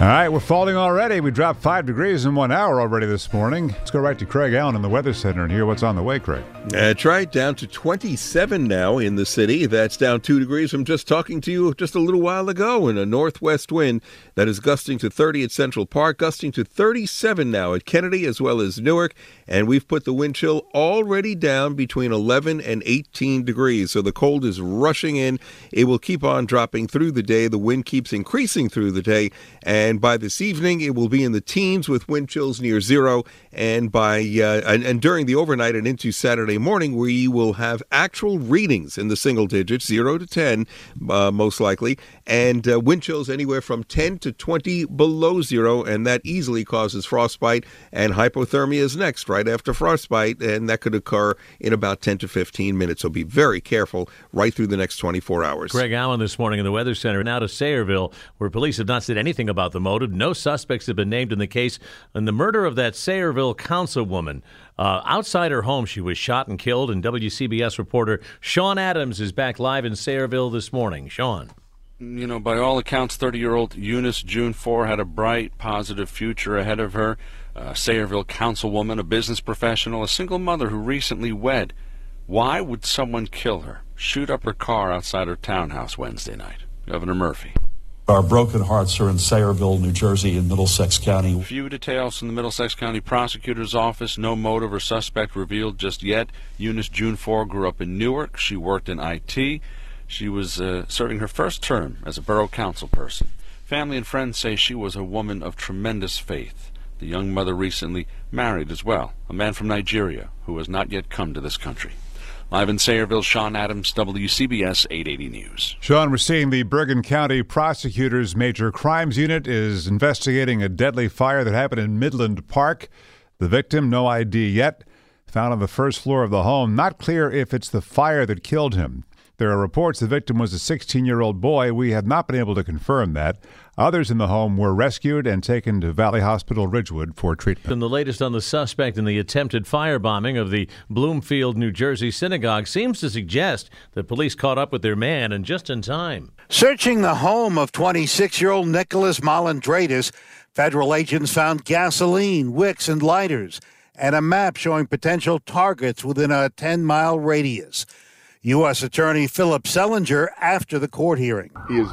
All right, we're falling already. We dropped five degrees in one hour already this morning. Let's go right to Craig Allen in the Weather Center and hear what's on the way, Craig. That's right, down to 27 now in the city. That's down two degrees from just talking to you just a little while ago in a northwest wind that is gusting to 30 at Central Park, gusting to 37 now at Kennedy as well as Newark. And we've put the wind chill already down between 11 and 18 degrees. So the cold is rushing in. It will keep on dropping through the day. The wind keeps increasing through the day. And by this evening, it will be in the teens with wind chills near zero. And by uh, and, and during the overnight and into Saturday morning, we will have actual readings in the single digits, zero to 10, uh, most likely, and uh, wind chills anywhere from 10 to 20 below zero. And that easily causes frostbite. And hypothermia is next, right after frostbite. And that could occur in about 10 to 15 minutes. So be very careful right through the next 24 hours. Craig Allen this morning in the Weather Center. Now to Sayreville, where police have not said anything about the motive. No suspects have been named in the case in the murder of that Sayreville councilwoman. Uh, outside her home, she was shot and killed. And WCBS reporter Sean Adams is back live in Sayreville this morning. Sean. You know, by all accounts, 30 year old Eunice Dwumfour had a bright, positive future ahead of her. A Sayreville councilwoman, a business professional, a single mother who recently wed. Why would someone kill her, shoot up her car outside her townhouse Wednesday night? Governor Murphy. Our broken hearts are in Sayreville, New Jersey, in Middlesex County. Few details from the Middlesex County Prosecutor's Office. No motive or suspect revealed just yet. Eunice Dwumfour grew up in Newark. She worked in IT. She was uh, serving her first term as a borough council person. Family and friends say she was a woman of tremendous faith. The young mother recently married as well, a man from Nigeria who has not yet come to this country. Live in Sayreville, Sean Adams, WCBS 880 News. Sean, we're seeing the Bergen County Prosecutor's Major Crimes Unit is investigating a deadly fire that happened in Midland Park. The victim, no ID yet, found on the first floor of the home. Not clear if it's the fire that killed him. There are reports the victim was a 16 year old boy. We have not been able to confirm that. Others in the home were rescued and taken to Valley Hospital Ridgewood for treatment. And the latest on the suspect in the attempted firebombing of the Bloomfield, New Jersey synagogue seems to suggest that police caught up with their man and just in time. Searching the home of 26 year old Nicholas Malindretos, federal agents found gasoline, wicks, and lighters, and a map showing potential targets within a 10 mile radius. U.S. Attorney Philip Sellinger after the court hearing. He has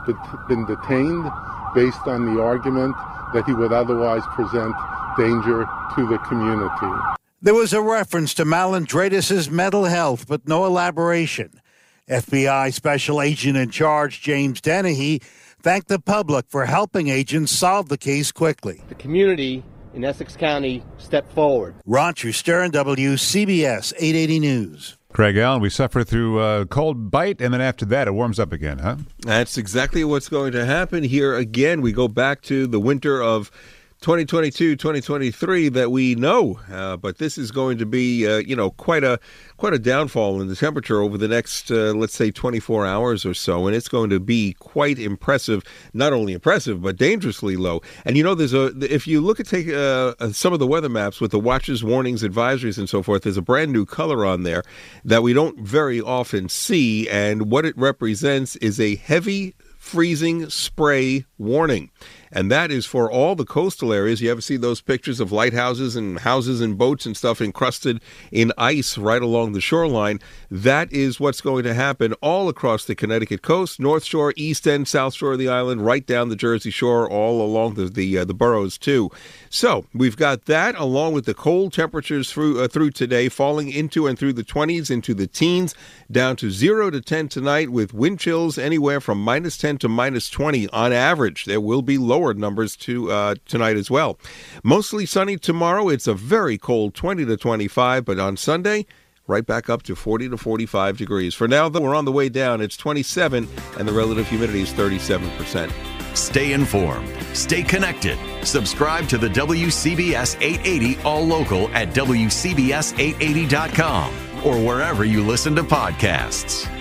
been detained based on the argument that he would otherwise present danger to the community. There was a reference to Malindretos' mental health, but no elaboration. FBI Special Agent in Charge James Dennehy thanked the public for helping agents solve the case quickly. The community in Essex County stepped forward. Roger Stern, WCBS 880 News. Craig Allen, we suffer through a cold bite, and then after that, it warms up again, huh? That's exactly what's going to happen here again. We go back to the winter of 2022 2023 that we know. Uh, but this is going to be uh, you know quite a quite a downfall in the temperature over the next uh, let's say 24 hours or so. And it's going to be quite impressive not only impressive but dangerously low. And you know there's a if you look at take uh, uh, some of the weather maps with the watches warnings advisories and so forth there's a brand new color on there that we don't very often see. And what it represents is a heavy freezing spray warning and that is for all the coastal areas. You ever see those pictures of lighthouses and houses and boats and stuff encrusted in ice right along the shoreline? That is what's going to happen all across the Connecticut coast, North Shore, East End, South Shore of the island, right down the Jersey Shore, all along the the, uh, the boroughs too. So we've got that along with the cold temperatures through uh, through today, falling into and through the 20s, into the teens, down to zero to 10 tonight, with wind chills anywhere from minus 10 to minus 20 on average. There will be lower lower numbers to uh, tonight as well. Mostly sunny tomorrow. It's a very cold 20 to 25, but on Sunday, right back up to 40 to 45 degrees. For now, though, we're on the way down. It's 27, and the relative humidity is 37%. Stay informed. Stay connected. Subscribe to the WCBS 880 All Local at WCBS880.com or wherever you listen to podcasts.